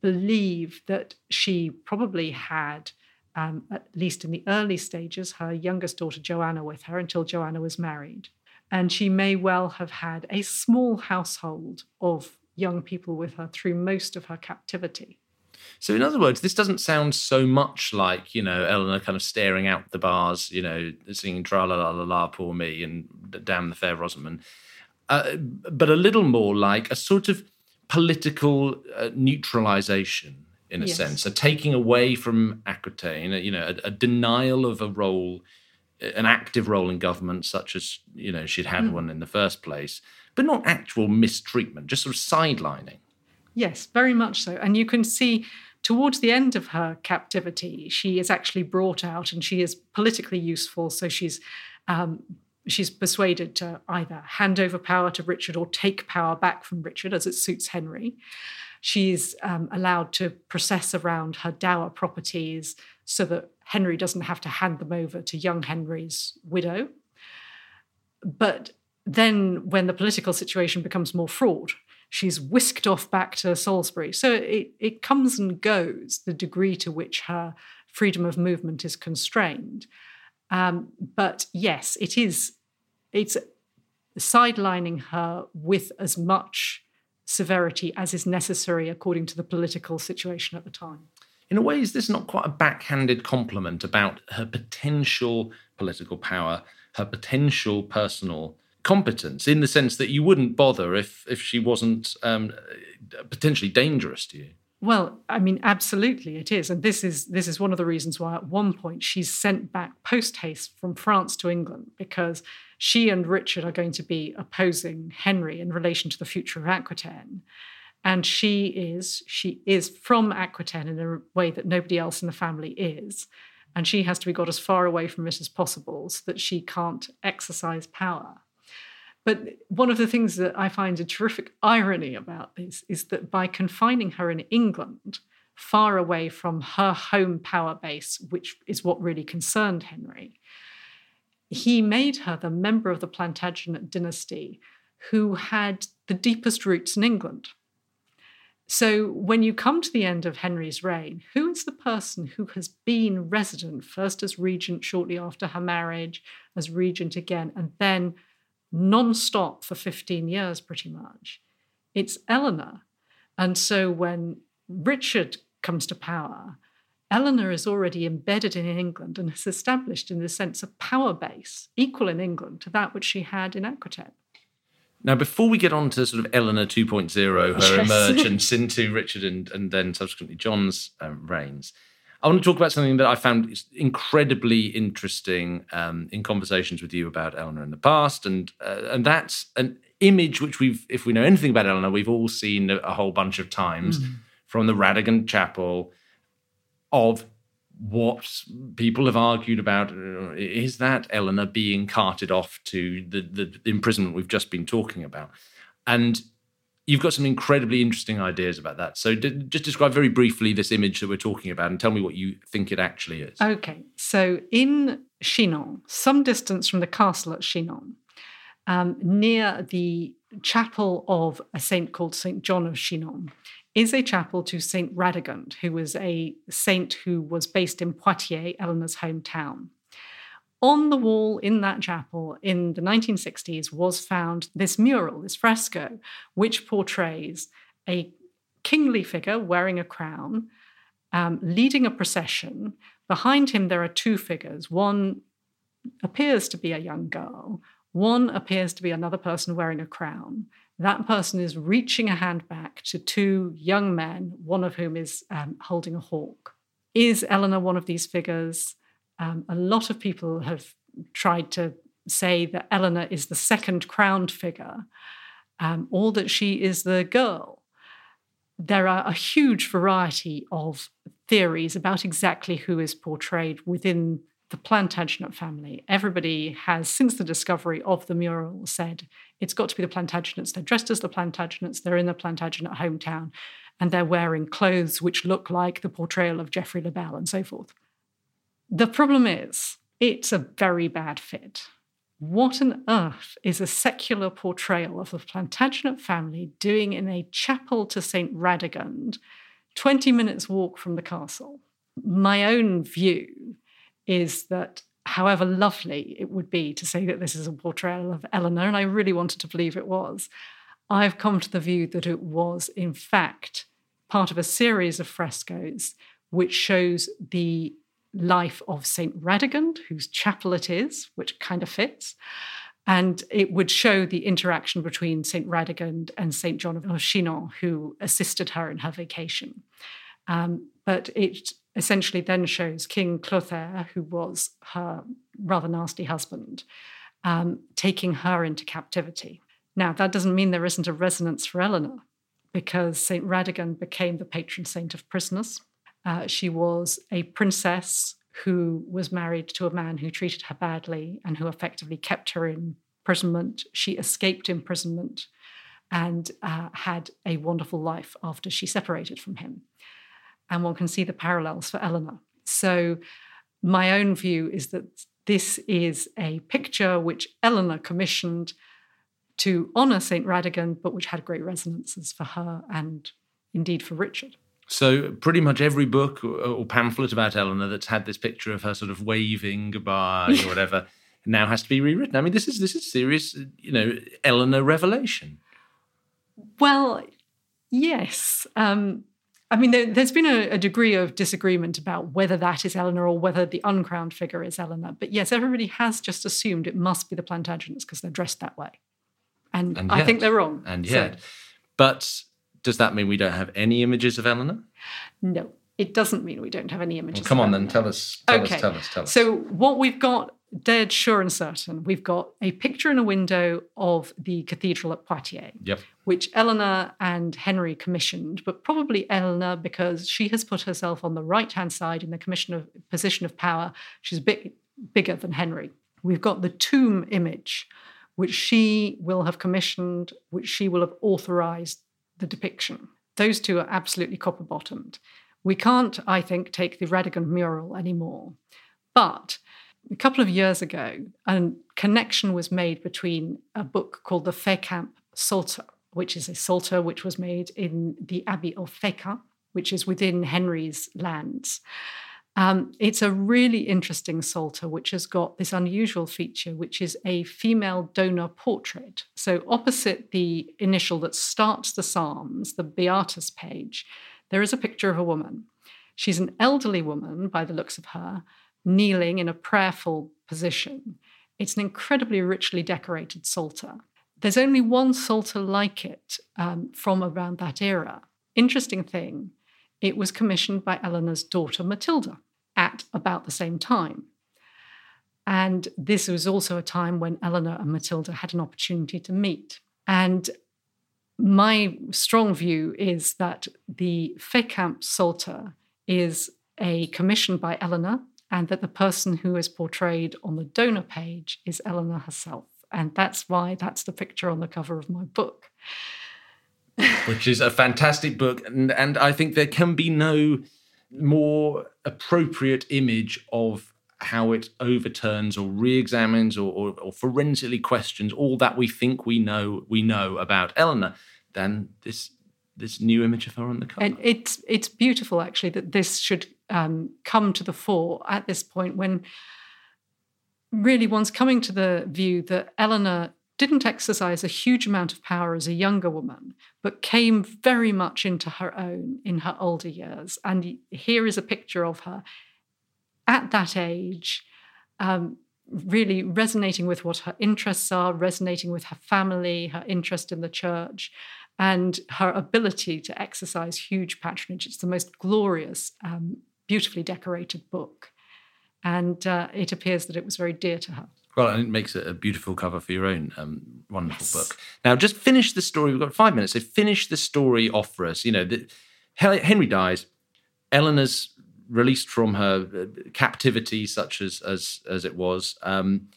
believe that she probably had, um, at least in the early stages, her youngest daughter Joanna with her until Joanna was married. And she may well have had a small household of young people with her through most of her captivity. So, in other words, this doesn't sound so much like, you know, Eleanor kind of staring out the bars, you know, singing tra la la la la, poor me, and damn the fair Rosamond, uh, but a little more like a sort of political uh, neutralization in a yes. sense, a taking away from Aquitaine, you know, a, a, denial of a role, an active role in government, such as, you know, she'd had mm. one in the first place, but not actual mistreatment, just sort of sidelining. Yes, very much so. And you can see towards the end of her captivity, she is actually brought out and she is politically useful. So she's um, she's persuaded to either hand over power to Richard or take power back from Richard as it suits Henry. She's um, allowed to process around her dower properties so that Henry doesn't have to hand them over to young Henry's widow. But then, when the political situation becomes more fraught, she's whisked off back to Salisbury. So it, it comes and goes, the degree to which her freedom of movement is constrained. Um, but yes, it is, it's sidelining her with as much severity as is necessary according to the political situation at the time. In a way, is this not quite a backhanded compliment about her potential political power, her potential personal competence in the sense that you wouldn't bother if if she wasn't um, potentially dangerous to you. Well, I mean, absolutely, it is, and this is this is one of the reasons why at one point she's sent back post haste from France to England because she and Richard are going to be opposing Henry in relation to the future of Aquitaine, and she is she is from Aquitaine in a way that nobody else in the family is, and she has to be got as far away from it as possible so that she can't exercise power. But one of the things that I find a terrific irony about this is that by confining her in England, far away from her home power base, which is what really concerned Henry, he made her the member of the Plantagenet dynasty who had the deepest roots in England. So when you come to the end of Henry's reign, who is the person who has been resident first as regent shortly after her marriage, as regent again, and then non-stop for 15 years pretty much. It's eleanor. And so when richard comes to power eleanor is already embedded in england and has established in the sense a power base equal in england to that which she had in aquitaine Now, before we get on to sort of Eleanor 2.0, her Yes. emergence into Richard and, and then subsequently John's um, reigns, I want to talk about something that I found incredibly interesting um, in conversations with you about Eleanor in the past, and uh, and that's an image which we've, if we know anything about Eleanor, we've all seen a, whole bunch of times from the Radegund Chapel of what people have argued about uh, is that Eleanor being carted off to the, the imprisonment we've just been talking about. And you've got some incredibly interesting ideas about that. So d- just describe very briefly this image that we're talking about and tell me what you think it actually is. Okay, so in Chinon, some distance from the castle at Chinon, um, near the chapel of a saint called Saint John of Chinon, is a chapel to Saint Radegund, who was a saint who was based in Poitiers, Eleanor's hometown. On the wall in that chapel in the 1960s was found this mural, this fresco, which portrays a kingly figure wearing a crown, um, leading a procession. Behind him, there are two figures. One appears to be a young girl, one appears to be another person wearing a crown. That person is reaching a hand back to two young men, one of whom is um, holding a hawk. Is Eleanor one of these figures? Um, a lot of people have tried to say that Eleanor is the second crowned figure, um, or that she is the girl. There are a huge variety of theories about exactly who is portrayed within the Plantagenet family. Everybody has, since the discovery of the mural, said it's got to be the Plantagenets. They're dressed as the Plantagenets, they're in the Plantagenet hometown, and they're wearing clothes which look like the portrayal of Geoffrey le Bel and so forth. The problem is, it's a very bad fit. What on earth is a secular portrayal of the Plantagenet family doing in a chapel to St. Radegund, 20 minutes walk from the castle? My own view is that however lovely it would be to say that this is a portrayal of Eleanor, and I really wanted to believe it was, I've come to the view that it was, in fact, part of a series of frescoes which shows the life of St. Radegund, whose chapel it is, which kind of fits. And it would show the interaction between St. Radegund and St. John of Chinon, who assisted her in her vacation. Um, but it essentially then shows King Clotaire, who was her rather nasty husband, um, taking her into captivity. Now, that doesn't mean there isn't a resonance for Eleanor, because St. Radegund became the patron saint of prisoners. Uh, she was a princess who was married to a man who treated her badly and who effectively kept her in imprisonment. She escaped imprisonment and uh, had a wonderful life after she separated from him. And one can see the parallels for Eleanor. So, my own view is that this is a picture which Eleanor commissioned to honour St. Radegund, but which had great resonances for her and indeed for Richard. So pretty much every book or, pamphlet about Eleanor that's had this picture of her sort of waving goodbye or whatever now has to be rewritten. I mean, this is this is serious, you know, Eleanor revelation. Well, yes. Um, I mean, there, has been a, a, degree of disagreement about whether that is Eleanor or whether the uncrowned figure is Eleanor. But yes, everybody has just assumed it must be the Plantagenets because they're dressed that way. And, And I think they're wrong. And So, but does that mean we don't have any images of Eleanor? no, it doesn't mean we don't have any Well, images. come of on, then tell us. Tell okay. us. Tell us. Tell us. So what we've got dead sure and certain, we've got a picture in a window of the cathedral at Poitiers. Yep. which Eleanor and Henry commissioned, but probably Eleanor because she has put herself on the right hand side in the commission of position of power. She's a bit bigger than Henry. We've got the tomb image, which she will have commissioned, which she will have authorized the depiction. Those two are absolutely copper bottomed. We can't, I think, take the Radegund mural anymore. But a couple of years ago, a connection was made between a book called the Fécamp Psalter, which is a psalter which was made in the Abbey of Fécamp, which is within Henry's lands. Um, it's a really interesting psalter which has got this unusual feature, which is a female donor portrait. So, opposite the initial that starts the Psalms, the Beatus page, there is a picture of a woman. She's an elderly woman by the looks of her, kneeling in a prayerful position. It's an incredibly richly decorated psalter. There's only one Psalter like it um, from around that era. Interesting thing, it was commissioned by Eleanor's daughter Matilda at about the same time. And this was also a time when Eleanor and Matilda had an opportunity to meet. And my strong view is that the Fécamp Psalter is a commission by Eleanor, and that the person who is portrayed on the donor page is Eleanor herself. And that's why that's the picture on the cover of my book. Which is a fantastic book. And, and I think there can be no more appropriate image of how it overturns or re-examines or, or, or, forensically questions all that we think we know we know about Eleanor than this this new image of her on the cover. And it's it's beautiful actually that this should um, come to the fore at this point when really one's coming to the view that Eleanor didn't exercise a huge amount of power as a younger woman, but came very much into her own in her older years. And here is a picture of her at that age, um, really resonating with what her interests are, resonating with her family, her interest in the church, and her ability to exercise huge patronage. It's the most glorious, um, beautifully decorated book. And uh, it appears that it was very dear to her. Well, and it makes it a beautiful cover for your own um, wonderful yes. book. Now, just finish the story. We've got five minutes. So finish the story off for us. You know, the, Henry dies. Eleanor's released from her uh, captivity, such as as as it was. Um,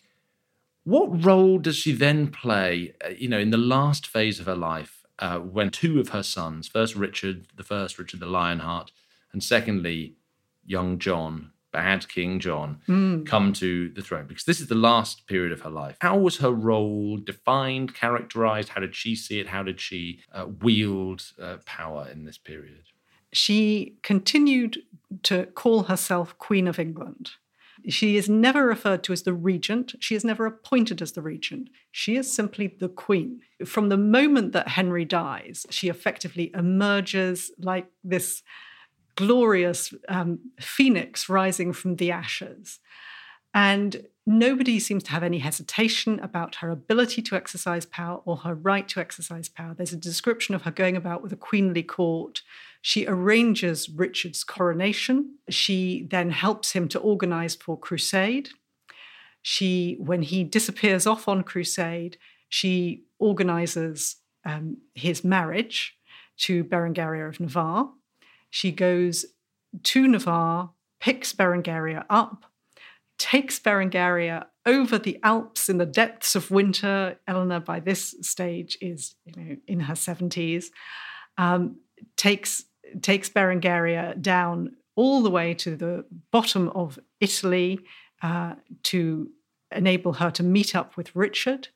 what role does she then play? Uh, you know, in the last phase of her life, uh, when two of her sons, first Richard, the first Richard the Lionheart, and secondly, young John, bad King John mm. come to the throne because this is the last period of her life. How was her role defined, characterized? How did she see it? How did she uh, wield uh, power in this period? She continued to call herself Queen of England. She is never referred to as the regent. She is never appointed as the regent. She is simply the queen. From the moment that Henry dies, she effectively emerges like this glorious um, phoenix rising from the ashes. And nobody seems to have any hesitation about her ability to exercise power or her right to exercise power. There's a description of her going about with a queenly court. She arranges Richard's coronation. She then helps him to organize for crusade. She, when he disappears off on crusade, she organizes um, his marriage to Berengaria of Navarre. She goes to Navarre, picks Berengaria up, takes Berengaria over the Alps in the depths of winter. Eleanor, by this stage, is you know in her seventies. Um, takes takes Berengaria down all the way to the bottom of Italy uh, to enable her to meet up with Richard,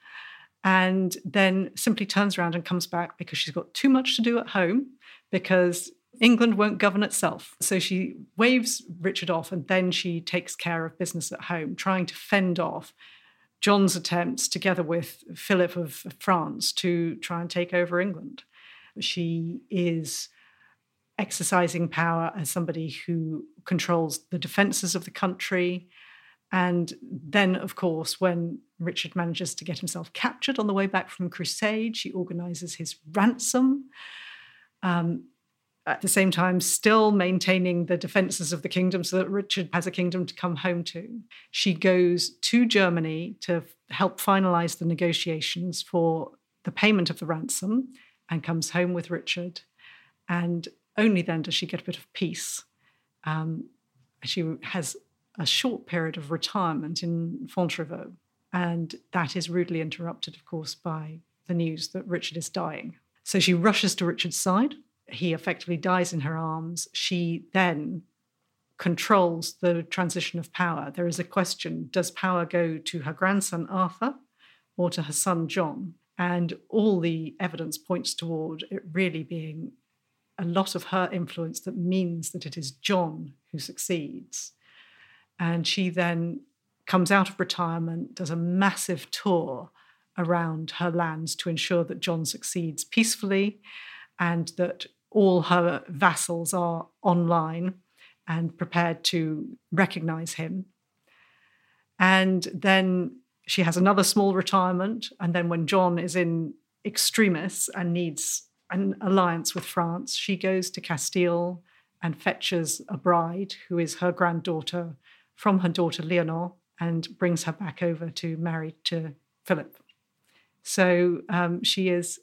and then simply turns around and comes back because she's got too much to do at home because England won't govern itself. So she waves Richard off and then she takes care of business at home, trying to fend off John's attempts, together with Philip of France, to try and take over England. She is exercising power as somebody who controls the defences of the country. And then, of course, when Richard manages to get himself captured on the way back from Crusade, she organizes his ransom. Um, at the same time still maintaining the defenses of the kingdom so that Richard has a kingdom to come home to. She goes to Germany to help finalize the negotiations for the payment of the ransom and comes home with Richard. And only then does she get a bit of peace. Um, she has a short period of retirement in Fontevraud, and that is rudely interrupted, of course, by the news that Richard is dying. So she rushes to Richard's side he effectively dies in her arms, she then controls the transition of power. There is a question does power go to her grandson Arthur or to her son John? And all the evidence points toward it really being a lot of her influence that means that it is John who succeeds. And she then comes out of retirement, does a massive tour around her lands to ensure that John succeeds peacefully and that all her vassals are online and prepared to recognize him. And then she has another small retirement. And then when John is in extremis and needs an alliance with France, she goes to Castile and fetches a bride who is her granddaughter from her daughter Leonor and brings her back over to marry to Philip. So um, she is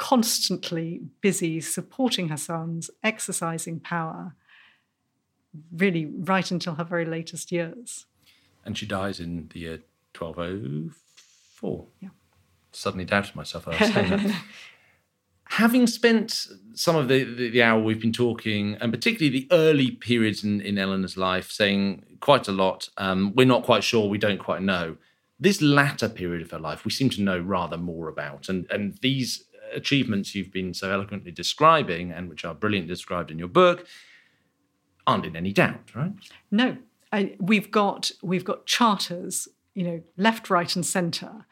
constantly busy supporting her sons, exercising power, really right until her very latest years. And she dies in the year 1204. Yeah. Suddenly doubted myself. I was saying that. Having spent some of the, the, the, hour we've been talking, and particularly the early periods in, in Eleanor's life, saying quite a lot, um, we're not quite sure, we don't quite know. This latter period of her life, we seem to know rather more about. And, and these achievements you've been so eloquently describing, and which are brilliantly described in your book, aren't in any doubt, right? No. I, we've got we've got charters, you know, left, right, and centre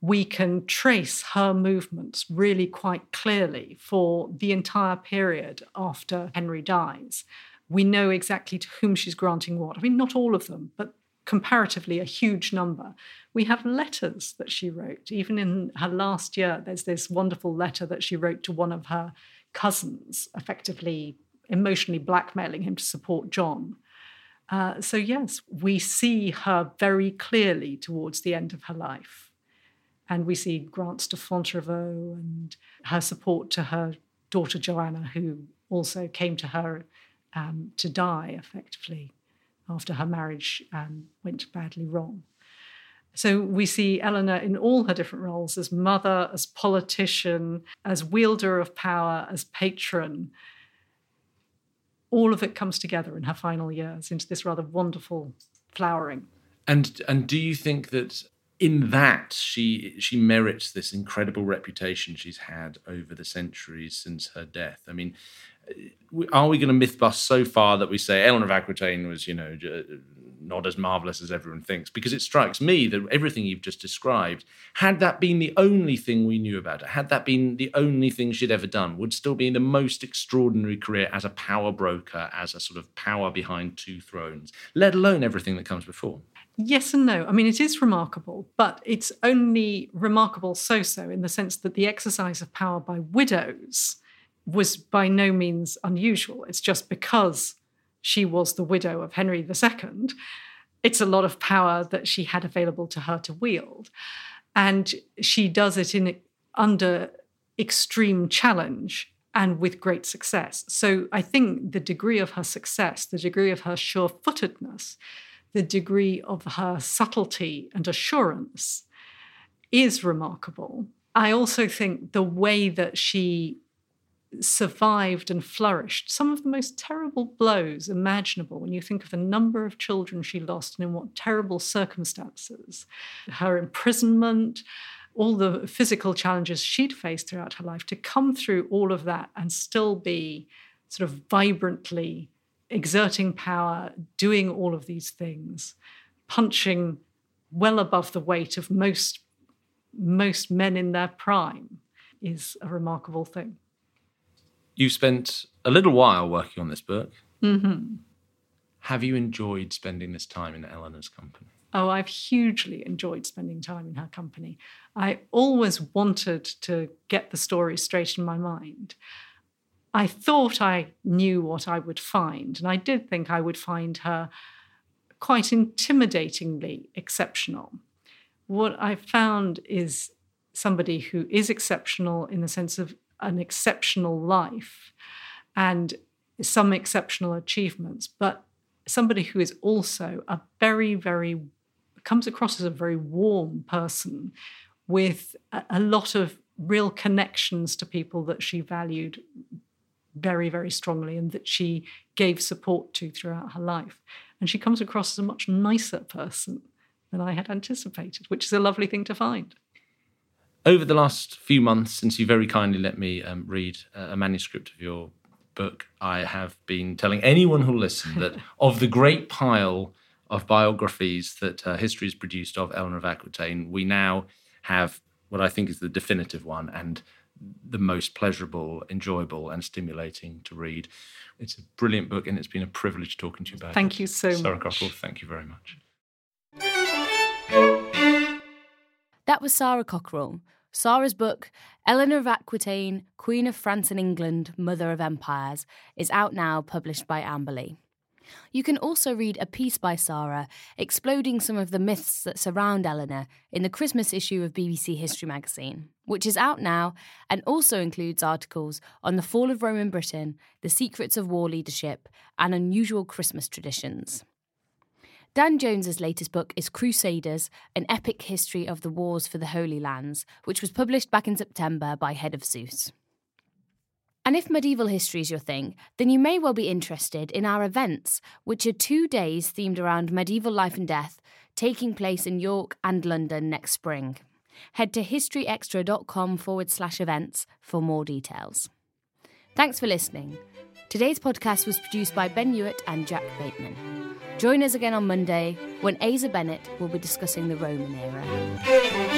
we can trace her movements really quite clearly for the entire period after Henry dies. We know exactly to whom she's granting what. I mean, not all of them, but comparatively a huge number. We have letters that she wrote. Even in her last year, there's this wonderful letter that she wrote to one of her cousins, effectively emotionally blackmailing him to support John. Uh, so, yes, we see her very clearly towards the end of her life. And we see grants to Fontevraud and her support to her daughter Joanna, who also came to her um, to die effectively after her marriage um, went badly wrong. So we see Eleanor in all her different roles as mother, as politician, as wielder of power, as patron. All of it comes together in her final years into this rather wonderful flowering. And and do you think that in that she she merits this incredible reputation she's had over the centuries since her death. I mean, are we going to myth bust so far that we say Eleanor of Aquitaine was, you know, not as marvelous as everyone thinks? Because it strikes me that everything you've just described, had that been the only thing we knew about her, had that been the only thing she'd ever done, would still be the most extraordinary career as a power broker, as a sort of power behind two thrones, let alone everything that comes before. Yes and no. I mean, it is remarkable, but it's only remarkable so so in the sense that the exercise of power by widows was by no means unusual. It's just because she was the widow of Henry II, it's a lot of power that she had available to her to wield. And she does it in under extreme challenge and with great success. So I think the degree of her success, the degree of her sure footedness, the degree of her subtlety and assurance is remarkable. I also think the way that she survived and flourished some of the most terrible blows imaginable when you think of the number of children she lost and in what terrible circumstances, her imprisonment, all the physical challenges she'd faced throughout her life, to come through all of that and still be sort of vibrantly exerting power, doing all of these things, punching well above the weight of most most men in their prime is a remarkable thing. You spent a little while working on this book. Mm-hmm. Have you enjoyed spending this time in Eleanor's company? Oh, I've hugely enjoyed spending time in her company. I always wanted to get the story straight in my mind. I thought I knew what I would find, and I did think I would find her quite intimidatingly exceptional. What I found is somebody who is exceptional in the sense of an exceptional life and some exceptional achievements, but somebody who is also a very, very, comes across as a very warm person with a, a lot of real connections to people that she valued very, very strongly and that she gave support to throughout her life. And she comes across as a much nicer person than I had anticipated, which is a lovely thing to find. Over the last few months, since you very kindly let me um, read a manuscript of your book, I have been telling anyone who'll listen that of the great pile of biographies that uh, history has produced of Eleanor of Aquitaine, we now have what I think is the definitive one. And the most pleasurable, enjoyable, and stimulating to read. It's a brilliant book, and it's been a privilege talking to you about thank it. Thank you so much. Sara much. Cockerell, thank you very much. That was Sara Cockerell. Sara's book, Eleanor of Aquitaine, Queen of France and England, Mother of Empires, is out now, published by Amberley. You can also read a piece by Sara exploding some of the myths that surround Eleanor in the Christmas issue of BBC History magazine, which is out now and also includes articles on the fall of Roman Britain, the secrets of war leadership, and unusual Christmas traditions. Dan Jones's latest book is Crusaders, an epic history of the wars for the Holy Lands, which was published back in September by Head of Zeus. And if medieval history is your thing, then you may well be interested in our events, which are two days themed around medieval life and death, taking place in York and London next spring. Head to historyextra.com forward slash events for more details. Thanks for listening. Today's podcast was produced by Ben Hewitt and Jack Bateman. Join us again on Monday when Asa Bennett will be discussing the Roman era.